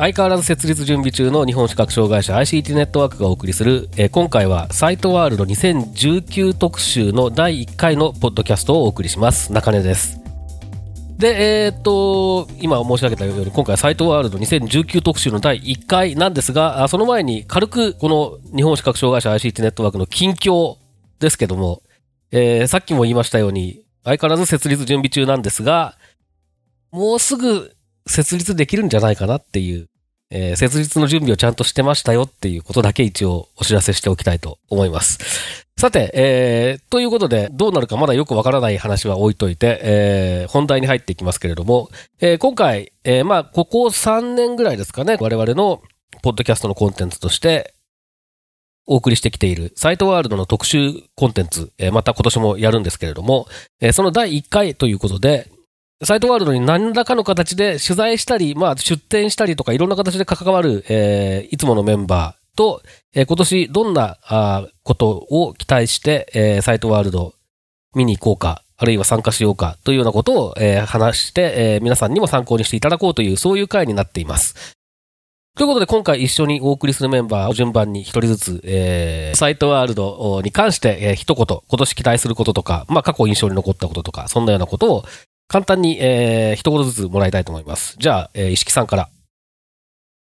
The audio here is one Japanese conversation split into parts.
相変わらず設立準備中の日本視覚障害者 ICT ネットワークがお送りする、えー今回はサイトワールド2019特集の第1回のポッドキャストをお送りします。中根です。で、えーっと、今申し上げたように、今回はサイトワールド2019特集の第1回なんですが、その前に軽くこの日本視覚障害者 ICT ネットワークの近況ですけども、えーさっきも言いましたように、相変わらず設立準備中なんですが、もうすぐ設立できるんじゃないかなっていう、えー設立の準備をちゃんとしてましたよっていうことだけ一応お知らせしておきたいと思います。さて、えーということで、どうなるかまだよくわからない話は置いといて、えー本題に入っていきますけれども、えー今回、えーまあ、ここ3年ぐらいですかね、我々のポッドキャストのコンテンツとして、お送りしてきているサイトワールドの特集コンテンツ、えまた今年もやるんですけれども、えその第1回ということで、サイトワールドに何らかの形で取材したり、まあ出展したりとかいろんな形で関わる、えーいつものメンバーと、えー今年どんなあことを期待して、えーサイトワールド見に行こうか、あるいは参加しようかというようなことを、えー話して、えー皆さんにも参考にしていただこうという、そういう回になっています。ということで今回一緒にお送りするメンバーを順番に一人ずつ、えーサイトワールドに関して、えー一言、今年期待することとか、まあ過去印象に残ったこととか、そんなようなことを簡単に、えー一言ずつもらいたいと思います。じゃあ、えー石木さんから。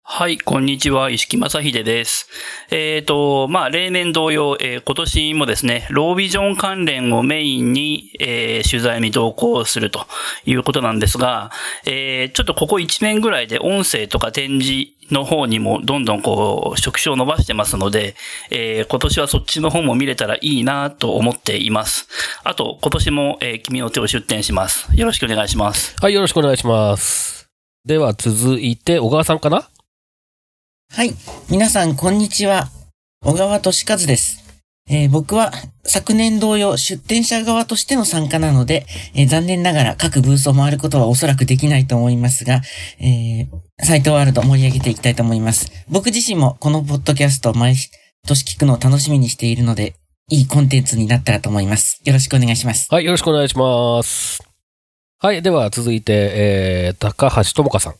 はい、こんにちは、石木正秀です。えっ、と、まあ、例年同様、えー今年もですね、ロービジョン関連をメインに、えー取材に同行するということなんですが、えーちょっとここ1年ぐらいで音声とか展示の方にもどんどんこう、触手を伸ばしてますので、えー今年はそっちの方も見れたらいいなと思っています。あと、今年も、えー君の手を出展します。よろしくお願いします。はい、よろしくお願いします。では続いて、小川さんかな？はい。皆さん、こんにちは。小川俊和です。えー僕は昨年同様出展者側としての参加なので、えー残念ながら各ブースを回ることはおそらくできないと思いますが、えーサイトワールド盛り上げていきたいと思います。僕自身もこのポッドキャストを毎年聞くのを楽しみにしているので、いいコンテンツになったらと思います。よろしくお願いします。はい、よろしくお願いします。はい、では続いて、えー、高橋智香さん。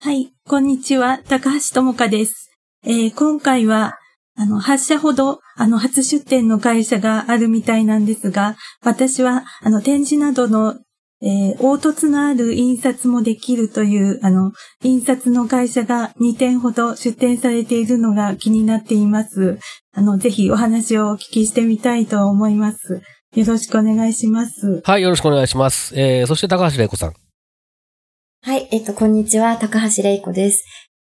はい、こんにちは、高橋智香です。えー今回は、あの、8社ほど、あの、初出展の会社があるみたいなんですが、私は、あの、展示などの、えー凹凸のある印刷もできるという、あの、印刷の会社が2点ほど出展されているのが気になっています。あの、ぜひお話をお聞きしてみたいと思います。よろしくお願いします。はい、よろしくお願いします。えー、そして高橋玲子さん。はい、えっと、こんにちは、高橋玲子です。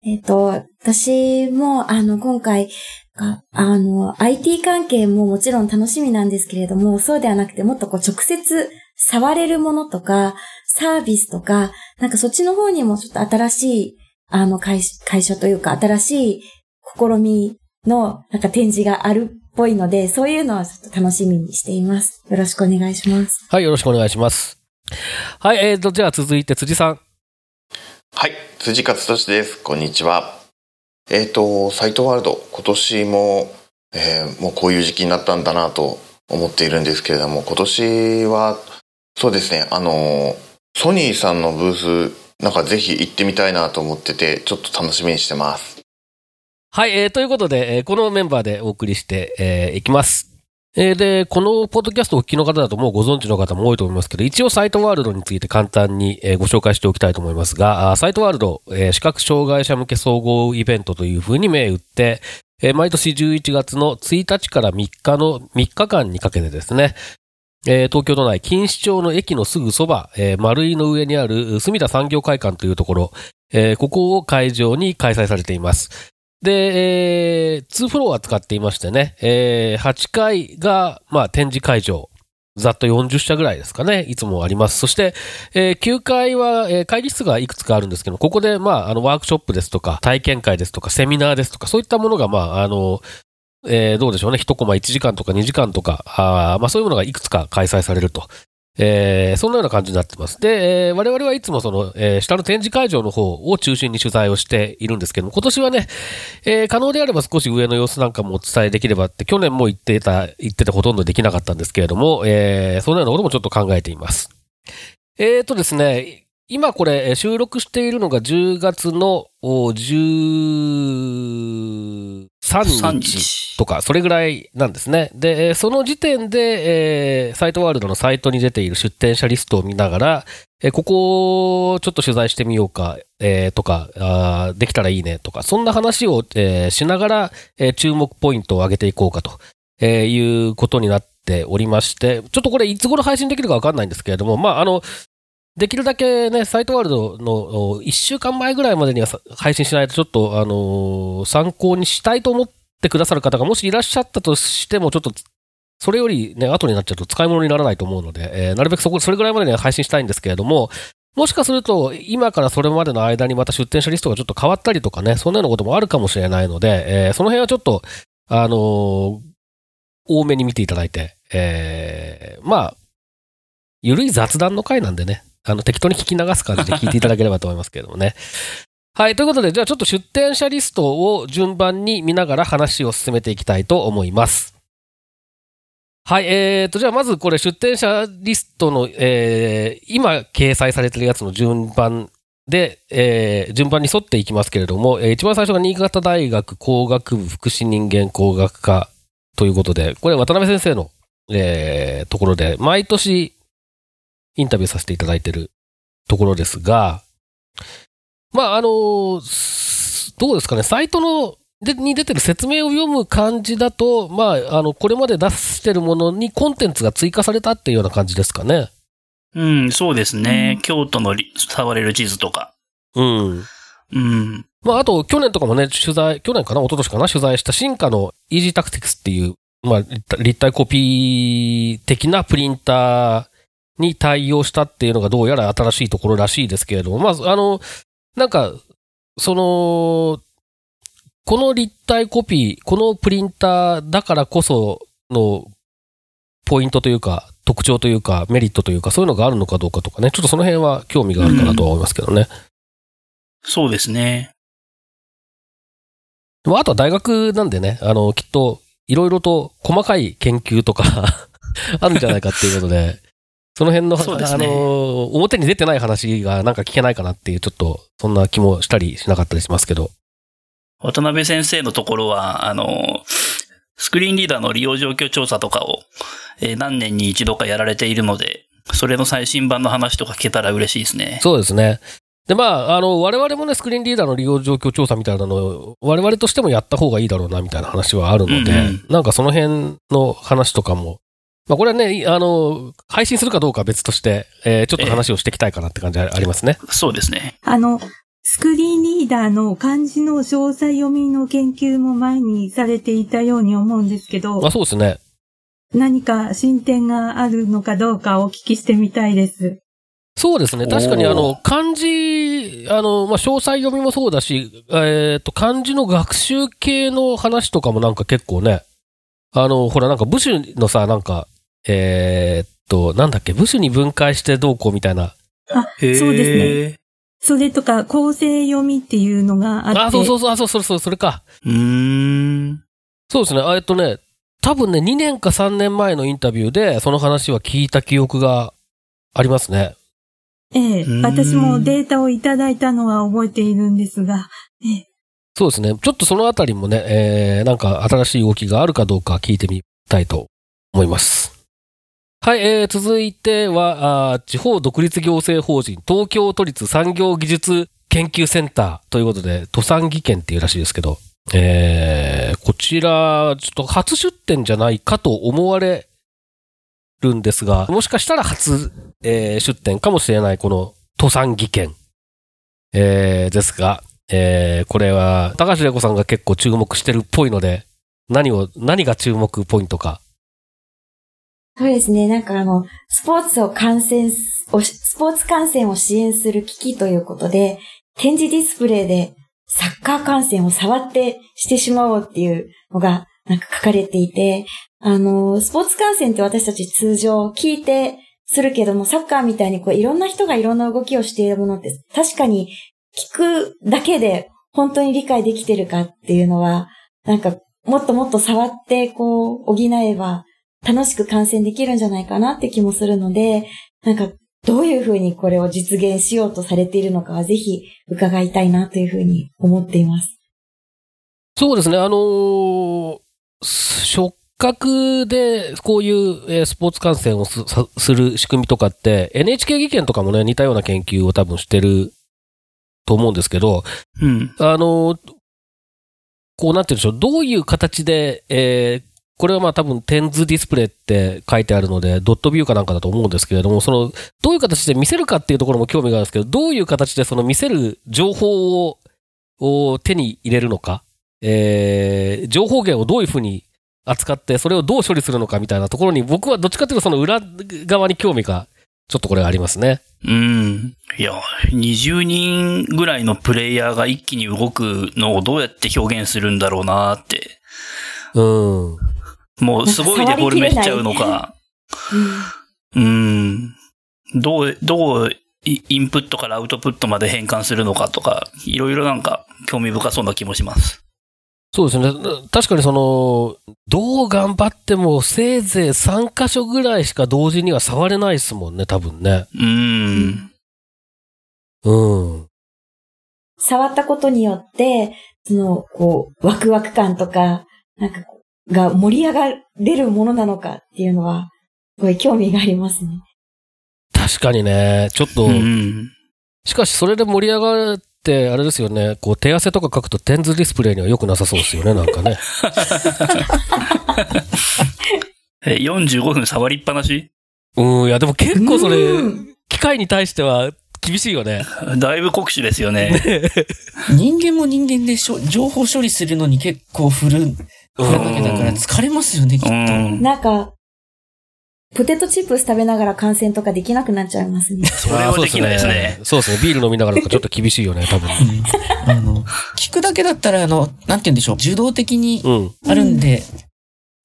えっと、私も、あの、今回、があの、IT 関係ももちろん楽しみなんですけれども、そうではなくて、もっとこう、直接触れるものとか、サービスとか、なんかそっちの方にもちょっと新しい、あの、会会社というか、新しい試みの、なんか展示があるっぽいので、そういうのはちょっと楽しみにしています。よろしくお願いします。はい、よろしくお願いします。はい、えーと、じゃあ続いて辻さん。はい、辻勝俊です。こんにちは。えっ、と、サイトワールド、今年も、えーもうこういう時期になったんだなと思っているんですけれども、今年は、そうですね、あの、ソニーさんのブース、なんかぜひ行ってみたいなと思ってて、ちょっと楽しみにしてます。はい、えー、ということで、えーこのメンバーでお送りして、えーいきます。えーで、このポッドキャストをお聞きの方だともうご存知の方も多いと思いますけど、一応サイトワールドについて簡単に、えーご紹介しておきたいと思いますが、サイトワールド、えー視覚障害者向け総合イベントというふうに銘打って、毎年11月の1日から3日の3日間にかけてですね、えー東京都内錦糸町の駅のすぐそば、えー丸井の上にある隅田産業会館というところ、えーここを会場に開催されています。で、えー、2フロア使っていましてね、えー、8階が、まあ、展示会場。ざっと40社ぐらいですかね、いつもあります。そして、えー、9階は、えー、会議室がいくつかあるんですけど、ここで、まあ、あの、ワークショップですとか、体験会ですとか、セミナーですとか、そういったものが、まあ、あの、えー、どうでしょうね、一コマ1時間とか2時間とか、あまあ、そういうものがいくつか開催されると。えー、そんなような感じになってます。で、えー、我々はいつもその、えー、下の展示会場の方を中心に取材をしているんですけども、今年はね、えー、可能であれば少し上の様子なんかもお伝えできればって、去年も言ってた、言っててほとんどできなかったんですけれども、えー、そんなようなこともちょっと考えています。えーとですね、今これ収録しているのが10月の13日とか、それぐらいなんですね。で、その時点で、えー、サイトワールドのサイトに出ている出展者リストを見ながら、えー、ここをちょっと取材してみようか、えー、とかあ、できたらいいねとか、そんな話を、えー、しながら、えー、注目ポイントを上げていこうかと、えー、いうことになっておりまして、ちょっとこれいつ頃配信できるかわかんないんですけれども、まあ、あの、できるだけね、サイトワールドの1週間前ぐらいまでには配信しないとちょっと、あのー、参考にしたいと思ってくださる方がもしいらっしゃったとしても、ちょっと、それよりね、後になっちゃうと使い物にならないと思うので、えー、なるべくそこ、それぐらいまでには配信したいんですけれども、もしかすると、今からそれまでの間にまた出店者リストがちょっと変わったりとかね、そんなようなこともあるかもしれないので、えー、その辺はちょっと、あのー、多めに見ていただいて、えー、まあ、ゆるい雑談の回なんでね、あの、適当に聞き流す感じで聞いていただければと思いますけれどもね。はい。ということで、じゃあちょっと出展者リストを順番に見ながら話を進めていきたいと思います。はい。えーと、じゃあまずこれ出展者リストの、えー、今掲載されてるやつの順番で、えー、順番に沿っていきますけれども、えー、一番最初が新潟大学工学部福祉人間工学科ということで、これ渡辺先生の、えー、ところで、毎年インタビューさせていただいているところですが、まあ、あの、どうですかね、サイトの、で、に出てる説明を読む感じだと、まあ、あの、これまで出してるものにコンテンツが追加されたっていうような感じですかね。うん、そうですね。うん、京都の触れる地図とか。うん。うん。まあ、あと、去年とかもね、取材、去年かな、一昨年かな、取材した進化のイージータクティクスっていう、まあ、立体コピー的なプリンターに対応したっていうのがどうやら新しいところらしいですけれども、まず、あの、なんか、その、この立体コピー、このプリンターだからこそのポイントというか、特徴というか、メリットというか、そういうのがあるのかどうかとかね、ちょっとその辺は興味があるかなと思いますけどね。うん、そうですね。でもあとは大学なんでね、あの、きっと、いろいろと細かい研究とか あるんじゃないかっていうことで、その辺の、ね、あの、表に出てない話がなんか聞けないかなっていう、ちょっと、そんな気もしたりしなかったりしますけど。渡辺先生のところは、あの、スクリーンリーダーの利用状況調査とかを、えー、何年に一度かやられているので、それの最新版の話とか聞けたら嬉しいですね。そうですね。で、まあ、あの、我々もね、スクリーンリーダーの利用状況調査みたいなのを、我々としてもやった方がいいだろうな、みたいな話はあるので、うんうん、なんかその辺の話とかも、まあ、これはね、あの、配信するかどうかは別として、えー、ちょっと話をしていきたいかなって感じありますね。そうですね。あの、スクリーンリーダーの漢字の詳細読みの研究も前にされていたように思うんですけど。あ、そうですね。何か進展があるのかどうかお聞きしてみたいです。そうですね。確かにあの、漢字、あの、まあ、詳細読みもそうだし、えっ、ー、と、漢字の学習系の話とかもなんか結構ね、あの、ほらなんか部首のさ、なんか、えー、っと、なんだっけ、部首に分解してどうこうみたいな。あ、そうですね。それとか、構成読みっていうのがあって。あ、そうそうそう、あ、そうそうそう、それか。うーん。そうですね。えっとね、多分ね、2年か3年前のインタビューで、その話は聞いた記憶がありますね。ええ、私もデータをいただいたのは覚えているんですが、ええ。そうですね。ちょっとそのあたりもね、えー、なんか新しい動きがあるかどうか聞いてみたいと思います。はい、えー、続いてはあ、地方独立行政法人東京都立産業技術研究センターということで、都産技研っていうらしいですけど、えー、こちら、ちょっと初出展じゃないかと思われるんですが、もしかしたら初、えー、出展かもしれないこの都産技研、えー、ですが、えー、これは、高橋玲子さんが結構注目してるっぽいので、何を、何が注目ポイントか。そうですね。なんかあの、スポーツを観戦を、スポーツ観戦を支援する機器ということで、展示ディスプレイでサッカー観戦を触ってしてしまおうっていうのがなんか書かれていて、あの、スポーツ観戦って私たち通常聞いてするけども、サッカーみたいにこういろんな人がいろんな動きをしているものって確かに聞くだけで本当に理解できてるかっていうのは、なんかもっともっと触ってこう補えば楽しく観戦できるんじゃないかなって気もするので、なんかどういうふうにこれを実現しようとされているのかはぜひ伺いたいなというふうに思っています。そうですね、あのー、触覚でこういう、えー、スポーツ観戦をする仕組みとかって NHK 技研とかもね、似たような研究を多分してると思うんですけど、うん、あのー、こうなってるでしょう、どういう形で、えー、これはまあ多分テンズディスプレイって書いてあるので、ドットビューかなんかだと思うんですけれども、その、どういう形で見せるかっていうところも興味があるんですけど、どういう形でその見せる情報を、を手に入れるのか、えー、情報源をどういうふうに扱って、それをどう処理するのかみたいなところに、僕はどっちかというとその裏側に興味が、ちょっとこれありますね。うん。いや、20人ぐらいのプレイヤーが一気に動くのをどうやって表現するんだろうなって。うん。もうすごいデフォルメしちゃうのか。うん。どう、どう、インプットからアウトプットまで変換するのかとか、いろいろなんか興味深そうな気もします。そうですね。確かにその、どう頑張ってもせいぜい3箇所ぐらいしか同時には触れないですもんね、多分ね。うん。うん。触ったことによって、その、こう、ワクワク感とか、なんかが盛り上がれるものなのかっていうのは、すごい興味がありますね。確かにね、ちょっと、しかしそれで盛り上がって、あれですよね、こう手汗とか書くとテンズディスプレイには良くなさそうですよね、なんかね。え、45分触りっぱなし？うん、いやでも結構それ、機械に対しては厳しいよね。だいぶ酷使ですよね。人間も人間でしょ情報処理するのに結構振るこれだけだから疲れますよね、きっと。なんか、ポテトチップス食べながら観戦とかできなくなっちゃいますね。それはできないですね。そうですね。ビール飲みながらちょっと厳しいよね、多分。あの、聞くだけだったら、あの、なんて言うんでしょう。受動的にあるんで、うん、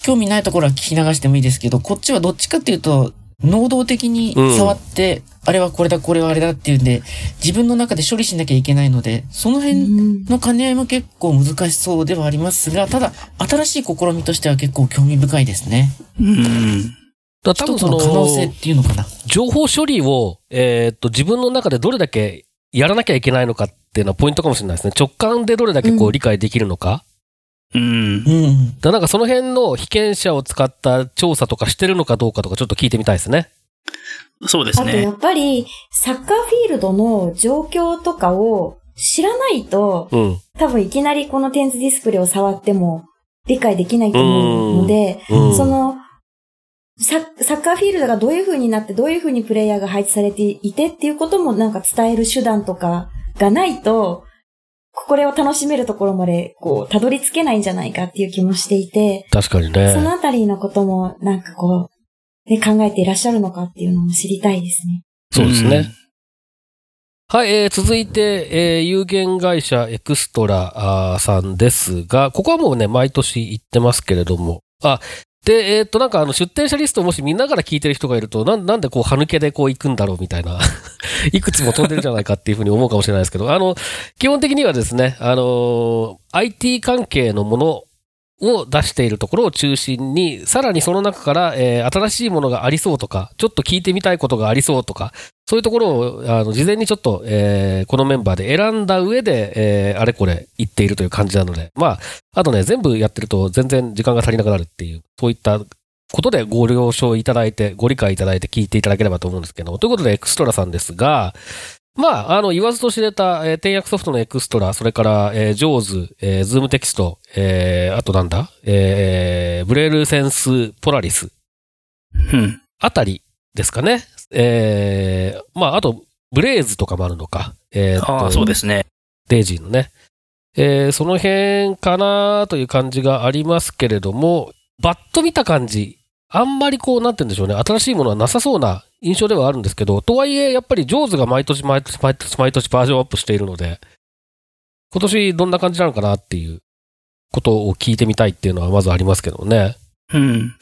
興味ないところは聞き流してもいいですけど、こっちはどっちかっていうと、能動的に触って、うん、あれはこれだ、これはあれだっていうんで、自分の中で処理しなきゃいけないので、その辺の兼ね合いも結構難しそうではありますが、ただ、新しい試みとしては結構興味深いですね。うん。だ多分その、可能性っていうのかな。情報処理を、えー、っと、自分の中でどれだけやらなきゃいけないのかっていうのはポイントかもしれないですね。直感でどれだけこう理解できるのか。うん。うん。だなんかその辺の被験者を使った調査とかしてるのかどうかとかちょっと聞いてみたいですね。そうですね。あとやっぱり、サッカーフィールドの状況とかを知らないと、うん、多分いきなりこのテンズディスプレイを触っても理解できないと思うので、そのサ、サッカーフィールドがどういう風になって、どういう風にプレイヤーが配置されていてっていうこともなんか伝える手段とかがないと、これを楽しめるところまで、こう、たどり着けないんじゃないかっていう気もしていて。確かにね。そのあたりのことも、なんかこう、で考えていらっしゃるのかっていうのも知りたいですね。そうですね。はい、えー、続いて、えー、有限会社エクストラさんですが、ここはもうね、毎年行ってますけれども、あ、で、えー、っと、なんかあの、出店者リストをもし見ながら聞いてる人がいると、なん、なんでこう、歯抜けでこう行くんだろうみたいな いくつも飛んでるじゃないかっていうふうに思うかもしれないですけど、あの、基本的にはですね、あの IT 関係のものを出しているところを中心に、さらにその中から、えー、新しいものがありそうとか、ちょっと聞いてみたいことがありそうとか、そういうところを、あの、事前にちょっと、えー、このメンバーで選んだ上で、えー、あれこれ言っているという感じなので、まあ、あとね、全部やってると全然時間が足りなくなるっていう、そういったことでご了承いただいて、ご理解いただいて聞いていただければと思うんですけど、ということでエクストラさんですが、まあ、あの、言わずと知れた、えー、点訳ソフトの EXTRA、それから、えー、 JAWS、えー、 ZoomText、えー、あとなんだえー、 BrailleSense Polaris。うん。あたりですかね。えー、まあ、あと、 Blaze とかもあるのか。えー、ああ、そうですね。 DAISY のね。えーその辺かなという感じがありますけれども、バッと見た感じ、あんまりこう、なんて言うんでしょうね、新しいものはなさそうな印象ではあるんですけど、とはいえ、やっぱり JAWS が毎年毎年毎年毎年バージョンアップしているので、今年どんな感じなのかなっていうことを聞いてみたいっていうのはまずありますけどね。うん。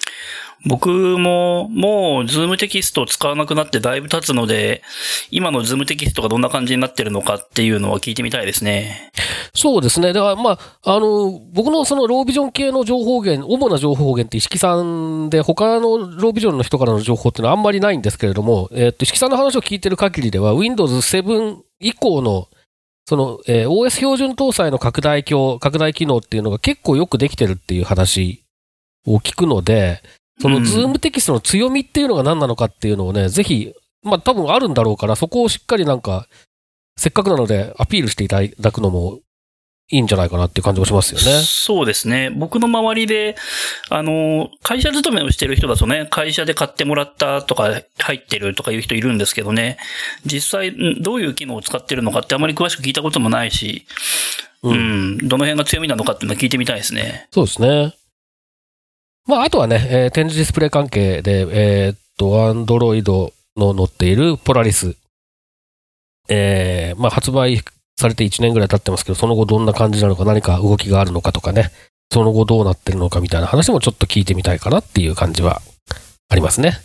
僕も、もう、 ZoomText を使わなくなってだいぶ経つので、今の ZoomText がどんな感じになってるのかっていうのは聞いてみたいですね。そうですね。だから、まあ、あの、僕のそのロービジョン系の情報源、主な情報源って石木さんで、他のロービジョンの人からの情報っていうのはあんまりないんですけれども、えっと、石木さんの話を聞いてる限りでは、Windows 7以降の、その、えー OS 標準搭載の拡大鏡、拡大機能っていうのが結構よくできてるっていう話を聞くので、そのうんズームテキストの強みっていうのが何なのかっていうのをね、ぜひ、まあ多分あるんだろうから、そこをしっかりなんか、せっかくなのでアピールしていただくのもいいんじゃないかなっていう感じがしますよね。そうですね。僕の周りで、あの、会社勤めをしてる人だとね、会社で買ってもらったとか、入ってるとかいう人いるんですけどね、実際、んどういう機能を使ってるのかってあまり詳しく聞いたこともないし、ううんん、どの辺が強みなのかっていうのは聞いてみたいですね。そうですね。まあ、あとはね、えー展示ディスプレイ関係で、えーっと、アンドロイドの載っているポラリス。えーまあ、発売されて1年ぐらい経ってますけど、その後どんな感じなのか、何か動きがあるのかとかね、その後どうなってるのかみたいな話もちょっと聞いてみたいかなっていう感じはありますね。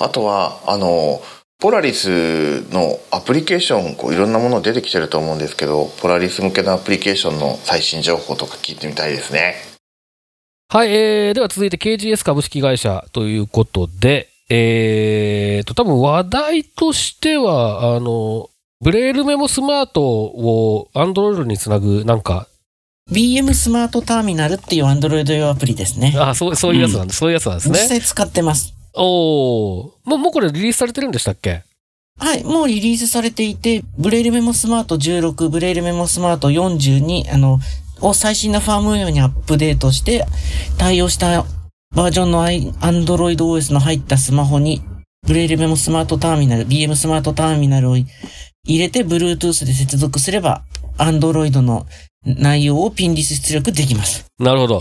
あとはあのポラリスのアプリケーションこういろんなもの出てきてると思うんですけどポラリス向けのアプリケーションの最新情報とか聞いてみたいですねはい、えー、では続いて KGS 株式会社ということで、えーと、多分話題としては、あの、ブレールメモスマートを Android につなぐ、なんか、BM スマートターミナルっていう Android 用アプリですね。あ、そう、そういうやつなんです、そういうやつなんですね。実際使ってます。おー。もう、もうこれリリースされてるんでしたっけ？はい、もうリリースされていて、ブレイルメモスマート16、ブレイルメモスマート42、あの、を最新なファームウェアにアップデートして、対応したバージョンの Android OS の入ったスマホに、ブレイルメモスマートターミナル、BM スマートターミナルを入れて、Bluetooth で接続すれば、Android の内容をピンリス出力できます。なるほど。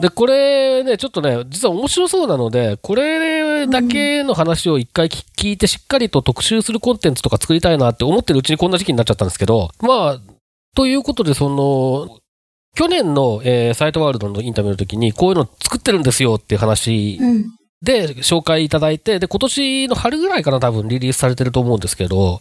で、これね、ちょっとね、実は面白そうなので、これだけの話を一回聞聞いて、しっかりと特集するコンテンツとか作りたいなって思ってるうちにこんな時期になっちゃったんですけど、まあ、ということで、その、去年の、えーサイトワールドのインタビューの時に、こういうの作ってるんですよっていう話うん。で紹介いただいて、で、今年の春ぐらいかな、多分リリースされてると思うんですけど、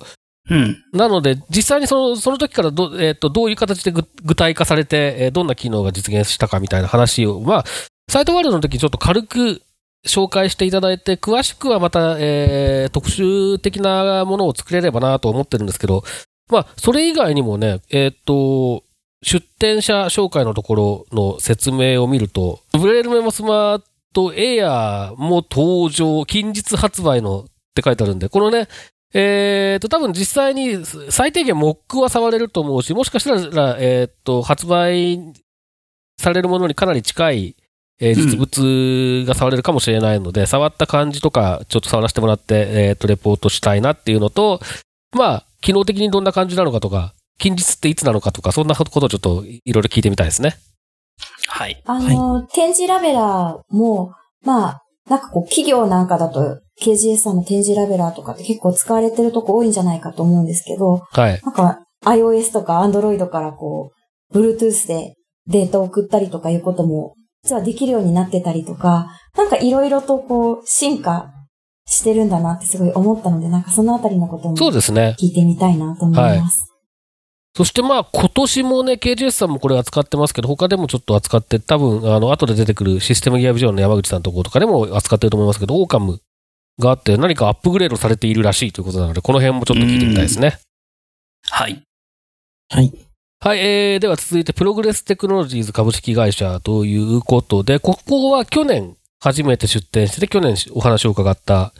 うん。なので、実際にそのその時からど,、えー、とどういう形で具具体化されて、えーどんな機能が実現したかみたいな話を、まあ、サイトワールドの時ちょっと軽く紹介していただいて、詳しくはまた、えー特集的なものを作れればなと思ってるんですけど、まあ、それ以外にもね、えっ、と、出展者紹介のところの説明を見ると、ブレールメモスマートエアーも登場、近日発売のって書いてあるんで、このね、えっ、と、多分実際に最低限モックは触れると思うし、もしかしたら、えっ、と、発売されるものにかなり近い、えー実物が触れるかもしれないので、触った感じとか、ちょっと触らせてもらって、えっ、と、レポートしたいなっていうのと、まあ、機能的にどんな感じなのかとか、近日っていつなのかとか、そんなことをちょっといろいろ聞いてみたいですね。はい。あの、展示ラベラーも、まあ、なんかこう、企業なんかだと、KGS さんの展示ラベラーとかって結構使われてるとこ多いんじゃないかと思うんですけど、はい。なんか iOS とか Android からこう、Bluetooth でデータを送ったりとかいうことも、実はできるようになってたりとか、なんかいろいろとこう、進化してるんだなってすごい思ったので、なんかそのあたりのこともそうですね。聞いてみたいなと思います。そしてまあ今年もね、KGS さんもこれ扱ってますけど、他でもちょっと扱って、多分、あの、後で出てくるシステムギアビジョンの山口さんのところとかでも扱ってると思いますけど、オーカムがあって何かアップグレードされているらしいということなので、この辺もちょっと聞いてみたいですね。はい。はい。はい、えー、では続いて、プログレステクノロジーズ株式会社ということで、ここは去年初めて出展してて、去年お話を伺った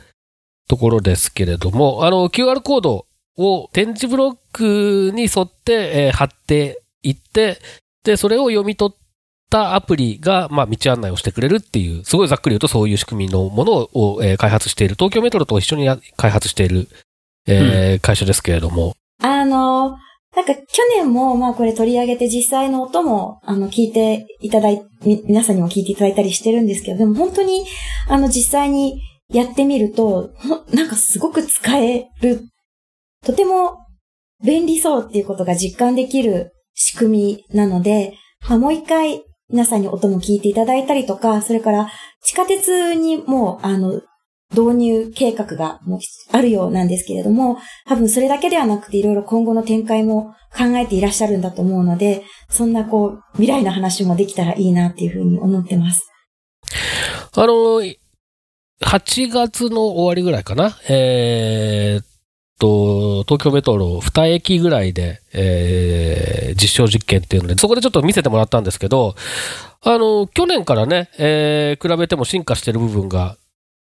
ところですけれども、あの、QR コードを展示ブロックに沿って、えー貼っていって、で、それを読み取ったアプリが、まあ、道案内をしてくれるっていう、すごいざっくり言うとそういう仕組みのものを、えー開発している、東京メトロと一緒にや開発している、えー会社ですけれども、あの、なんか去年もまあこれ取り上げて実際の音もあの聞いていただい、皆さんにも聞いていただいたりしてるんですけど、でも本当にあの実際にやってみると、なんかすごく使える、とても便利そうっていうことが実感できる仕組みなので、まあ、もう一回皆さんに音も聞いていただいたりとか、それから地下鉄にもあの導入計画があるようなんですけれども、多分それだけではなくていろいろ今後の展開も考えていらっしゃるんだと思うので、そんなこう未来の話もできたらいいなっていうふうに思ってます。あの、8月の終わりぐらいかな？えー、と、東京メトロ2駅ぐらいで、えー、実証実験っていうので、そこでちょっと見せてもらったんですけど、あの、去年からね、えー、比べても進化してる部分が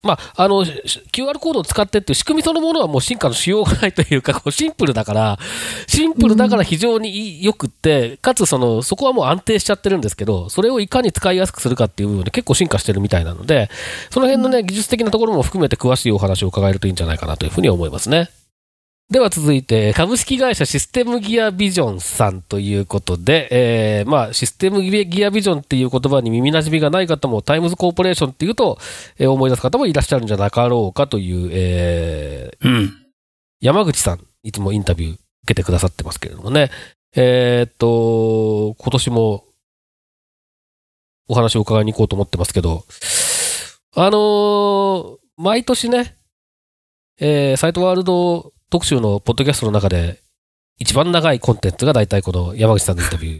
まあ、あの、QR コードを使ってっていう仕組みそのものはもう進化のしようがないというか、こうシンプルだから、シンプルだから非常に良くって、かつその、そこはもう安定しちゃってるんですけど、それをいかに使いやすくするかっていう部分で結構進化してるみたいなので、その辺のね、技術的なところも含めて詳しいお話を伺えるといいんじゃないかなというふうに思いますね。では続いて、株式会社システムギアビジョンさんということで、えー、まあ、システムギアビジョンっていう言葉に耳馴染みがない方も、タイムズコーポレーションっていうと、えー、思い出す方もいらっしゃるんじゃなかろうかという、えー、うん。山口さん、いつもインタビュー受けてくださってますけれどもね、えー、っと、今年もお話を伺いに行こうと思ってますけど、あのー、毎年ね、えー、サイトワールド特集のポッドキャストの中で、一番長いコンテンツが大体この山口さんのインタビュ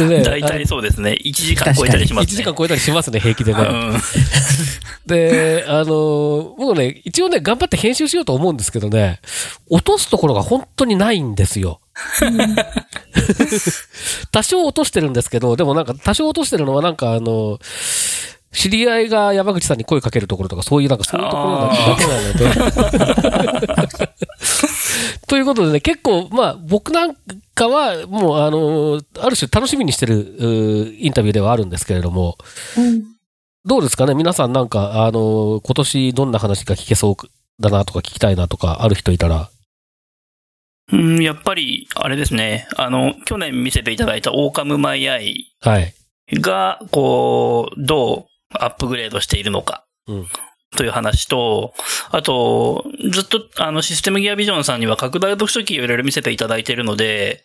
ー。ね、大体そうですね。1時間超えたりしますね。1時間超えたりしますね、平気でね。うん、で、あの、僕ね、一応ね、頑張って編集しようと思うんですけどね、落とすところが本当にないんですよ。多少落としてるんですけど、でもなんか多少落としてるのはなんかあの、知り合いが山口さんに声かけるところとか、そういうなんかそういうところだけなので。ということでね、結構、まあ、僕なんかは、もう、あの、ある種楽しみにしてるインタビューではあるんですけれども、うん、どうですかね？皆さんなんか、あの、今年どんな話が聞けそうだなとか聞きたいなとか、ある人いたら。うん、やっぱり、あれですね。あの、去年見せていただいたオーカムマイアイ。はい。が、こう、どうアップグレードしているのか。うんという話と、あと、ずっと、あの、システムギアビジョンさんには拡大読書機をいろいろ見せていただいているので、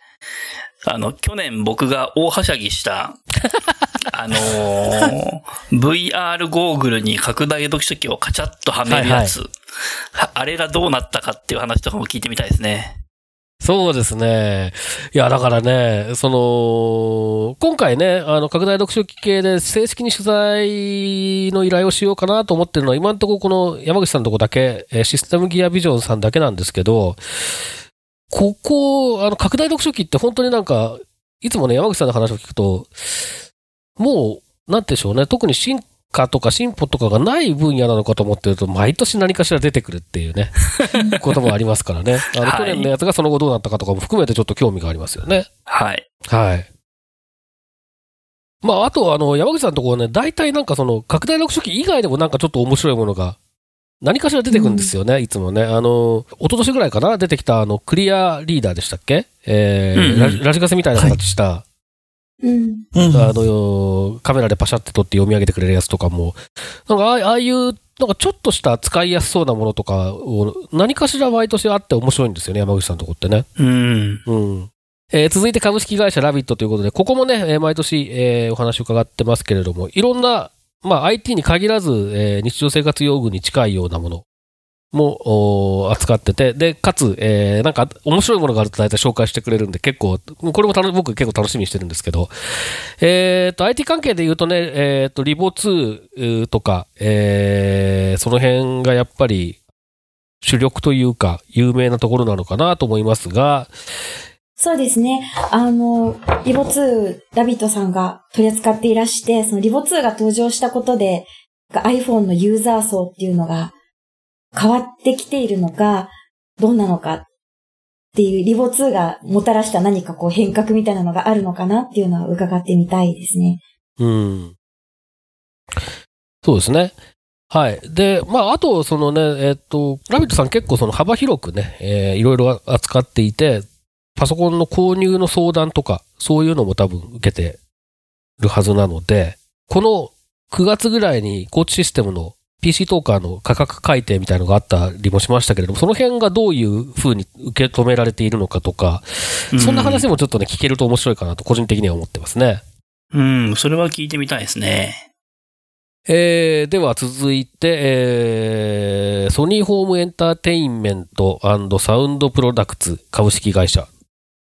あの、去年僕が大はしゃぎした、あのー、VR ゴーグルに拡大読書機をカチャッとはめるやつ、はいはい、あれがどうなったかっていう話とかも聞いてみたいですね。そうですね。いや、だからね、その、今回ね、あの、拡大読書機系で正式に取材の依頼をしようかなと思ってるのは、今のところこの山口さんのとこだけ、システムギアビジョンさんだけなんですけど、ここ、あの、拡大読書機って本当になんか、いつもね、山口さんの話を聞くと、もう、なんてでしょうね、特に進化とか進歩とかがない分野なのかと思ってると、毎年何かしら出てくるっていうね、こともありますからね。あの、去年のやつがその後どうなったかとかも含めてちょっと興味がありますよね。はい。はい。まあ、あと、あの、山口さんのところね、大体なんかその、拡大読書機以外でもなんかちょっと面白いものが、何かしら出てくるんですよね、うん、いつもね。あの、一昨年ぐらいかな、出てきたあの、クリアリーダーでしたっけ？えー、うんうん、ラジカセみたいな形した、はいうん。あの、カメラでパシャって撮って読み上げてくれるやつとかも、なんかああいう、なんかちょっとした使いやすそうなものとかを何かしら毎年あって面白いんですよね、山口さんのとこってね。うん。うん。えー、続いて株式会社ラビットということで、ここもね、えー、毎年、えー、お話を伺ってますけれども、いろんな、まあ IT に限らず、えー、日常生活用具に近いようなものも扱ってて、で、かつ、えー、なんか面白いものがあると大体紹介してくれるんで、結構、これも僕結構楽しみにしてるんですけど、えっ、ー、と、IT 関係で言うとね、えっ、ー、と、リボ2とか、えー、その辺がやっぱり主力というか、有名なところなのかなと思いますが、そうですね。あの、リボ2、ラビットさんが取り扱っていらして、そのリボ2が登場したことで、iPhone のユーザー層っていうのが変わってきているのか、どんなのかっていうリボ2がもたらした何かこう変革みたいなのがあるのかなっていうのは伺ってみたいですね。うん。そうですね。はい。で、まあ、あと、そのね、えっと、ラビットさん結構その幅広くね、えーいろいろ扱っていて、パソコンの購入の相談とか、そういうのも多分受けてるはずなので、この9月ぐらいにコーチシステムの PC トーカーの価格改定みたいなのがあったりもしましたけれども、その辺がどういう風に受け止められているのかとか、そんな話もちょっとね、聞けると面白いかなと個人的には思ってますね。うん、それは聞いてみたいですね。えー、では続いて、えー、ソニーホームエンターテインメントサウンドプロダクツ株式会社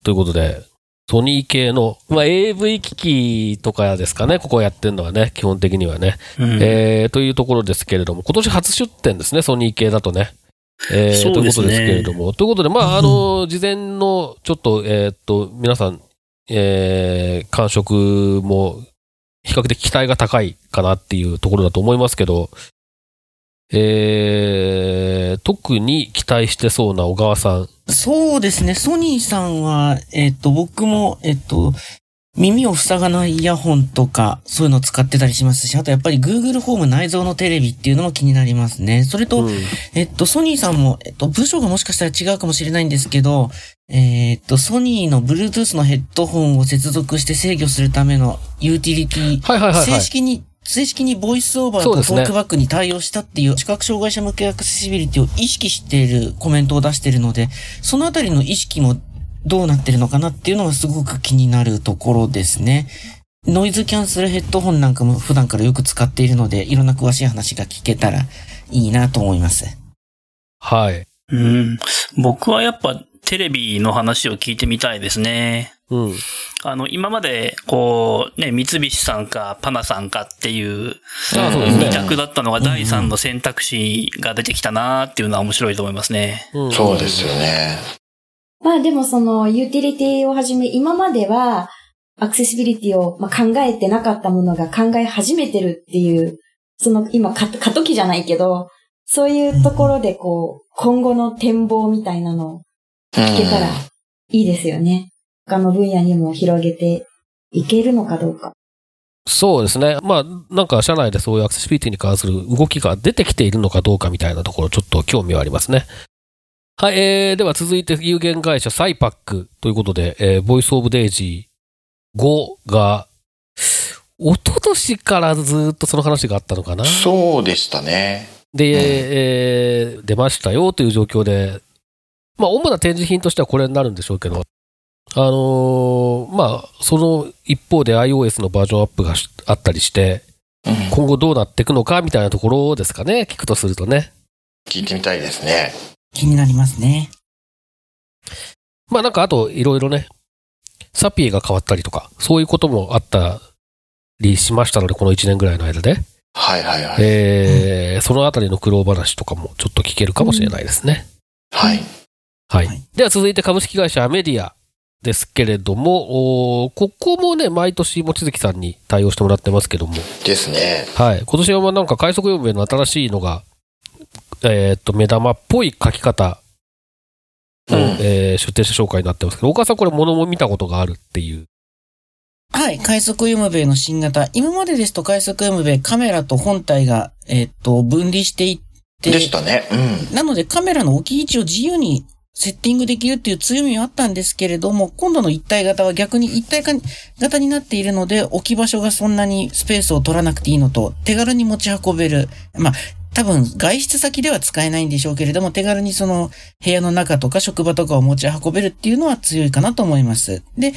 ということで、ソニー系の、まあ、AV 機器とかですかね、ここやってるのはね、基本的にはね。うんえー、というところですけれども、今年初出展ですね、ソニー系だとね。えー、ねということですけれども。ということで、まあ、あの、事前の、ちょっと、えーっと、皆さん、えー、感触も、比較的期待が高いかなっていうところだと思いますけど、えー、特に期待してそうな小川さん。そうですね。ソニーさんは、えっ、と、僕も、えっ、と、耳を塞がないイヤホンとか、そういうのを使ってたりしますし、あとやっぱり Google ホーム内蔵のテレビっていうのも気になりますね。それと、うんえっと、ソニーさんも、えっと、部署がもしかしたら違うかもしれないんですけど、えっと、ソニーの Bluetooth のヘッドホンを接続して制御するためのユーティリティ、はいはいはいはい正式に、正式にボイスオーバーとトークバックに対応したっていう視覚障害者向けアクセシビリティを意識しているコメントを出しているので、そのあたりの意識もどうなってるのかなっていうのがすごく気になるところですね。ノイズキャンセルヘッドホンなんかも普段からよく使っているので、いろんな詳しい話が聞けたらいいなと思います。はい。うん。僕はやっぱテレビの話を聞いてみたいですね。うん。あの、今まで、こう、ね、三菱さんかパナさんかっていう二択だったのが第三の選択肢が出てきたなっていうのは面白いと思いますね。うんそうですよね。まあでもそのユーティリティをはじめ、今まではアクセシビリティをまあ考えてなかったものが考え始めてるっていう、その今過過渡期じゃないけど、そういうところでこう、今後の展望みたいなのを聞けたらいいですよね。他の分野にも広げていけるのかどうか。そうですね。まあ、なんか社内でそういうアクセシビリティに関する動きが出てきているのかどうかみたいなところ、ちょっと興味はありますね。はい、えー、では続いて有限会社サイパックということで、えー、 Voice of DAISY 5が、一昨年からずっとその話があったのかなそうでしたね。で、えー出ましたよという状況で、まあ、主な展示品としてはこれになるんでしょうけど、あのーまあ、その一方で iOS のバージョンアップがしあったりして、うん今後どうなっていくのかみたいなところですかね、聞くとするとね。聞いてみたいですね。気になりますね。まあなんかあといろいろね、サピエが変わったりとか、そういうこともあったりしましたので、この1年ぐらいの間で。はいはいはい。えーそのあたりの苦労話とかもちょっと聞けるかもしれないですね。はい。はい。はいでは続いて株式会社アメディアですけれども、ここもね、毎年望月さんに対応してもらってますけども、ですね。はい。今年はまあなんか快速読名の新しいのが、えーっと、目玉っぽい書き方を、うんえー出展者紹介になってますけど、岡さんこれ物も見たことがあるっていう。はい、快速読むべの新型。今までですと快速読むべカメラと本体が、えっと、分離していって、でしたね。うん。なのでカメラの置き位置を自由にセッティングできるっていう強みはあったんですけれども、今度の一体型は逆に一体型になっているので、置き場所がそんなにスペースを取らなくていいのと、手軽に持ち運べる。まあ、多分外出先では使えないんでしょうけれども、手軽にその部屋の中とか職場とかを持ち運べるっていうのは強いかなと思います。で、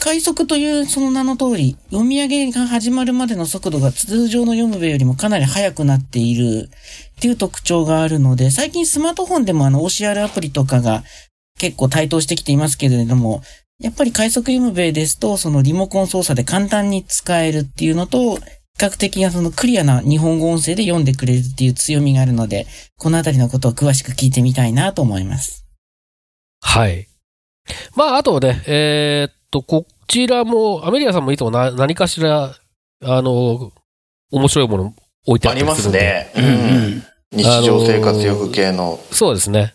快速というその名の通り、読み上げが始まるまでの速度が通常の読むべよりもかなり速くなっているっていう特徴があるので、最近スマートフォンでもあの OCR アプリとかが結構台頭してきていますけれども、やっぱり快速読むべですと、そのリモコン操作で簡単に使えるっていうのと、比較的なそのクリアな日本語音声で読んでくれるっていう強みがあるので、このあたりのことを詳しく聞いてみたいなと思います。はい。まあ、あとね、えーっと、こちらも、アメリアさんもいつもな何かしら、あの、面白いもの置いてあありますったりするんで。ね。ううん。ん。日常生活用具系の。そうですね。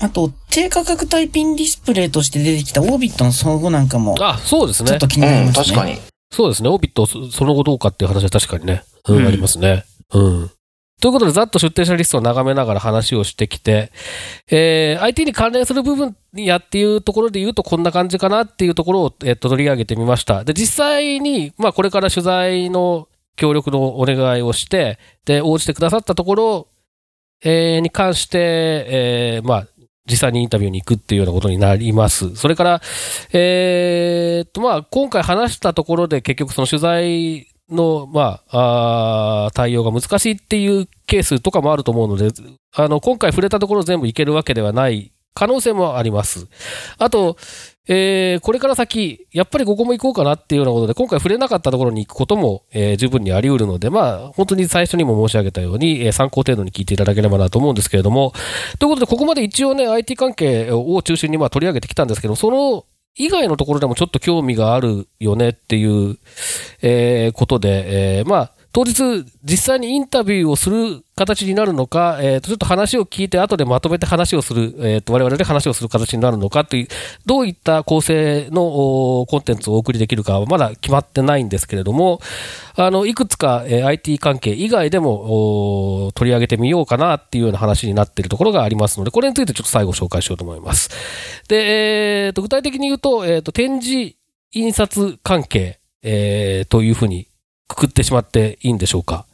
あと、低価格タイピンディスプレイとして出てきたオービットの総合なんかも、あ、そうですねちょっと。気うになりん、ますね。確かに。そうですね。オービットそその後どうかっていう話は確かにね、うんうんありますね。うん。ということで、ざっと出展者リストを眺めながら話をしてきて、えー IT に関連する部分やっていうところで言うとこんな感じかなっていうところを、えっと、取り上げてみました。で、実際に、まあ、これから取材の協力のお願いをして、で、応じてくださったところ、えーに関して、えーまあ、実際にインタビューに行くっていうようなことになります。それから、えーっと、まあ、今回話したところで結局その取材の、まあ、あ対応が難しいっていうケースとかもあると思うので、あの、今回触れたところ全部いけるわけではない可能性もあります。あと、えーこれから先、やっぱりここも行こうかなっていうようなことで、今回触れなかったところに行くことも、えー十分にあり得るので、まあ、本当に最初にも申し上げたように、えー参考程度に聞いていただければなと思うんですけれども、ということで、ここまで一応ね、IT 関係を中心にま取り上げてきたんですけど、その以外のところでもちょっと興味があるよねっていう、えーことで、えーまあ、当日、実際にインタビューをする形になるのか、えーとちょっと話を聞いて、後でまとめて話をする、えーと我々で話をする形になるのかという、どういった構成のコンテンツをお送りできるかはまだ決まってないんですけれども、あの、いくつか、えー IT 関係以外でも取り上げてみようかなっていうような話になっているところがありますので、これについてちょっと最後紹介しようと思います。で、えーと具体的に言うと、えーと展示印刷関係、えーというふうにくくってしまっていいんでしょうか。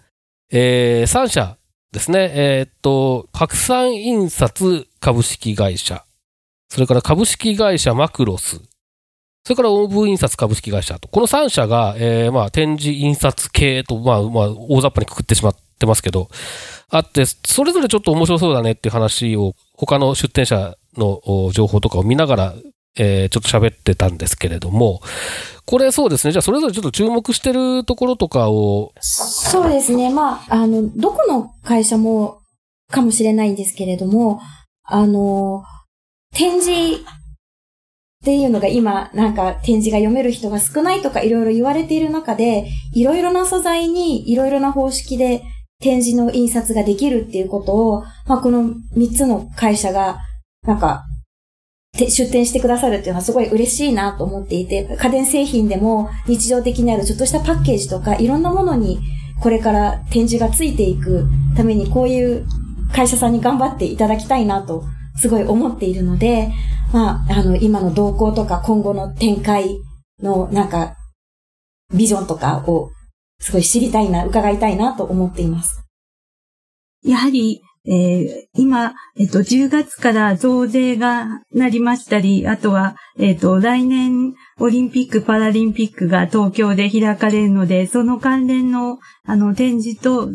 えー、3社ですね。えーっと、白山印刷株式会社、それから株式会社マクロス、それからオーブ印刷株式会社と、この3社が、えーまあ、展示印刷系と、まあ、まあ、大雑把にくくってしまってますけど、あって、それぞれちょっと面白そうだねっていう話を、他の出展者の情報とかを見ながら、えーちょっと喋ってたんですけれども、これそうですね。じゃあ、それぞれちょっと注目してるところとかを、そうですね。まあ、あの、どこの会社もかもしれないんですけれども、あの、展示っていうのが今、なんか展示が読める人が少ないとかいろいろ言われている中で、いろいろな素材にいろいろな方式で展示の印刷ができるっていうことを、まあ、この3つの会社が、なんか、出展してくださるっていうのはすごい嬉しいなと思っていて、家電製品でも日常的にあるちょっとしたパッケージとかいろんなものにこれから展示がついていくためにこういう会社さんに頑張っていただきたいなとすごい思っているので、まあ、あの、今の動向とか今後の展開のなんか、ビジョンとかをすごい知りたいな、伺いたいなと思っています。やはり、えー今、えっと、10月から増税がなりましたり、あとは、えっと、来年、オリンピック・パラリンピックが東京で開かれるので、その関連の、あの、展示と、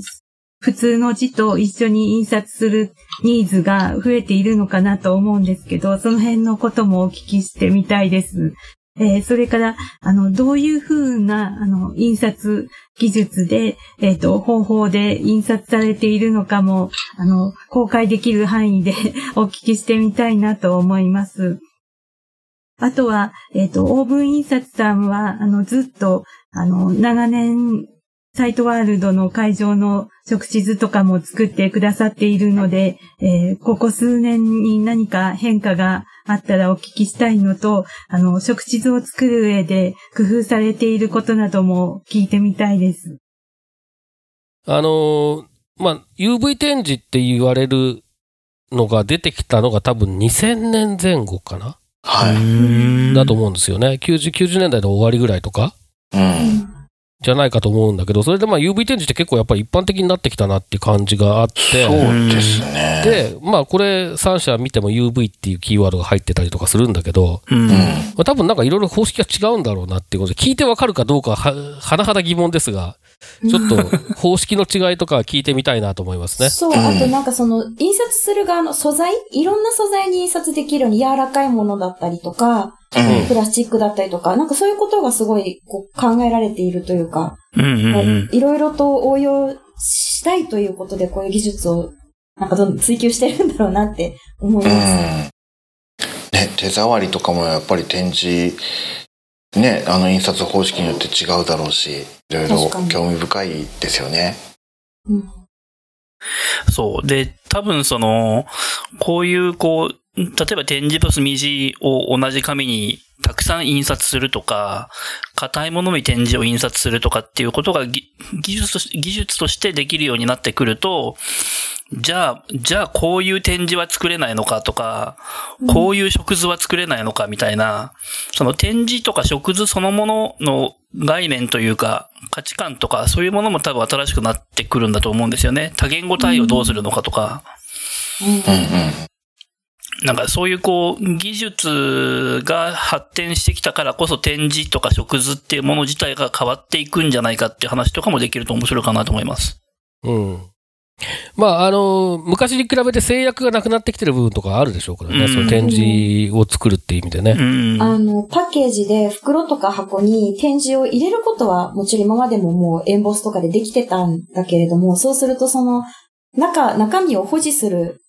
普通の字と一緒に印刷するニーズが増えているのかなと思うんですけど、その辺のこともお聞きしてみたいです。えーそれから、あの、どういうふうな、あの、印刷技術で、えっ、と、方法で印刷されているのかも、あの、公開できる範囲で お聞きしてみたいなと思います。あとは、えっ、と、オーブン印刷さんは、あの、ずっと、あの、長年、サイトワールドの会場の食地図とかも作ってくださっているので、えーここ数年に何か変化があったらお聞きしたいのと、あの、食地図を作る上で工夫されていることなども聞いてみたいです。あのーまあ、UV 展示って言われるのが出てきたのが多分2000年前後かな？はい。だと思うんですよね。90、90年代の終わりぐらいとか？うん。じゃないかと思うんだけど、それでまあ UV 展示って結構やっぱり一般的になってきたなっていう感じがあって、そうですね。で、まあこれ3社見ても UV っていうキーワードが入ってたりとかするんだけど、うん。まあ、多分なんかいろいろ方式が違うんだろうなっていうことで、聞いてわかるかどうかは、甚だ疑問ですが、ちょっと方式の違いとか聞いてみたいなと思いますね。そう、あとなんかその、印刷する側の素材？いろんな素材に印刷できるように柔らかいものだったりとか、うんプラスチックだったりとか、なんかそういうことがすごいこう考えられているというか。いろいろと応用したいということでこういう技術をなんかどんどん追求してるんだろうなって思いうん。ます。ね、手触りとかもやっぱり展示、ね、あの印刷方式によって違うだろうし、いろいろ興味深いですよね。うんそう。で、多分その、こういうこう、例えば展示と墨字を同じ紙にたくさん印刷するとか、硬いものに展示を印刷するとかっていうことが技術とし技術としてできるようになってくると、じゃあ、じゃあこういう展示は作れないのかとか、こういう食図は作れないのかみたいな、その展示とか食図そのものの概念というか、価値観とか、そういうものも多分新しくなってくるんだと思うんですよね。多言語対応どうするのかとか。うんうん。なんかそういうこう、技術が発展してきたからこそ展示とか食図っていうもの自体が変わっていくんじゃないかっていう話とかもできると面白いかなと思います。うん。まあ、あの、昔に比べて制約がなくなってきてる部分とかあるでしょうからね。うんその展示を作るっていう意味でね。うん。あの、パッケージで袋とか箱に展示を入れることはもちろん今までももうエンボスとかでできてたんだけれども、そうするとその中、中身を保持する、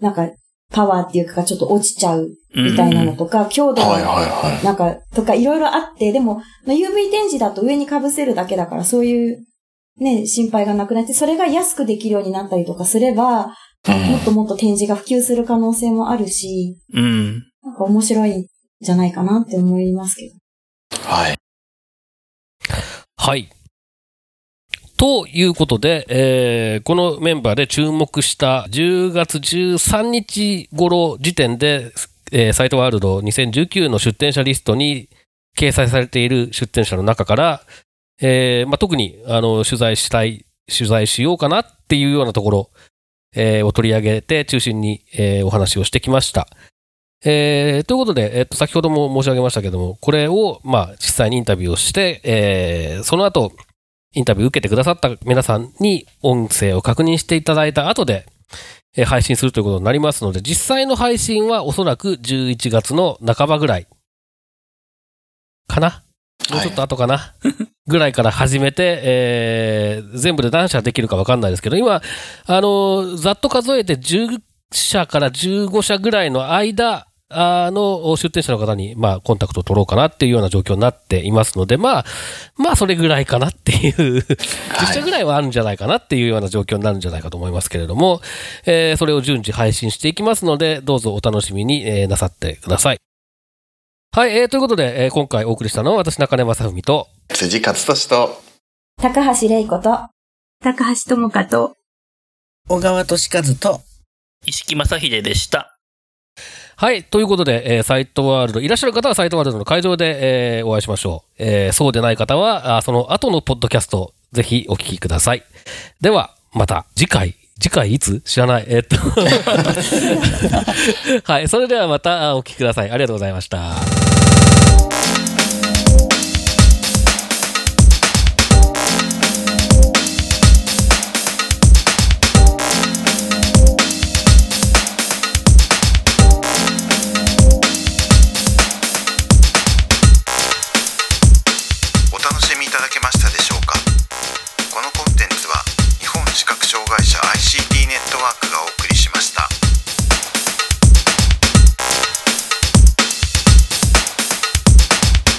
なんかパワーっていうかがちょっと落ちちゃうみたいなのとか、強度はいがはいはい。なんか、とかいろいろあって、でも、UV 展示だと上に被せるだけだから、そういうね、心配がなくなって、それが安くできるようになったりとかすれば、もっともっと展示が普及する可能性もあるし、うん。なんか面白いんじゃないかなって思いますけど。はい。はい。ということで、えーこのメンバーで注目した10月13日頃時点で、えーサイトワールド2019の出展者リストに掲載されている出展者の中から、えーまあ、特にあの取材したい、取材しようかなっていうようなところ、えーを取り上げて中心に、えーお話をしてきました。えーということで、えっと、先ほども申し上げましたけども、これを、まあ、実際にインタビューをして、えーその後、インタビュー受けてくださった皆さんに音声を確認していただいた後で、えー配信するということになりますので、実際の配信はおそらく11月の半ばぐらいかな？もうちょっと後かな、ぐらいから始めて、えー全部で何社できるか分かんないですけど、今、あの、ざっと数えて10社から15社ぐらいの間、あの、出店者の方に、まあ、コンタクトを取ろうかなっていうような状況になっていますので、まあ、まあ、それぐらいかなっていう、10社ぐらいはあるんじゃないかなっていうような状況になるんじゃないかと思いますけれども、えーそれを順次配信していきますので、どうぞお楽しみに、えーなさってください。はい、えーということで、えー今回お送りしたのは私、中根正文と、辻勝利と、高橋玲子と、高橋智香と、小川俊和と、石木正秀でした。はい。ということで、えーサイトワールド、いらっしゃる方はサイトワールドの会場で、えーお会いしましょう。えーそうでない方は、あその後のポッドキャスト、ぜひお聞きください。では、また次回、次回いつ？知らない。えーっと。はい。それではまたあお聞きください。ありがとうございました。ネットワーク。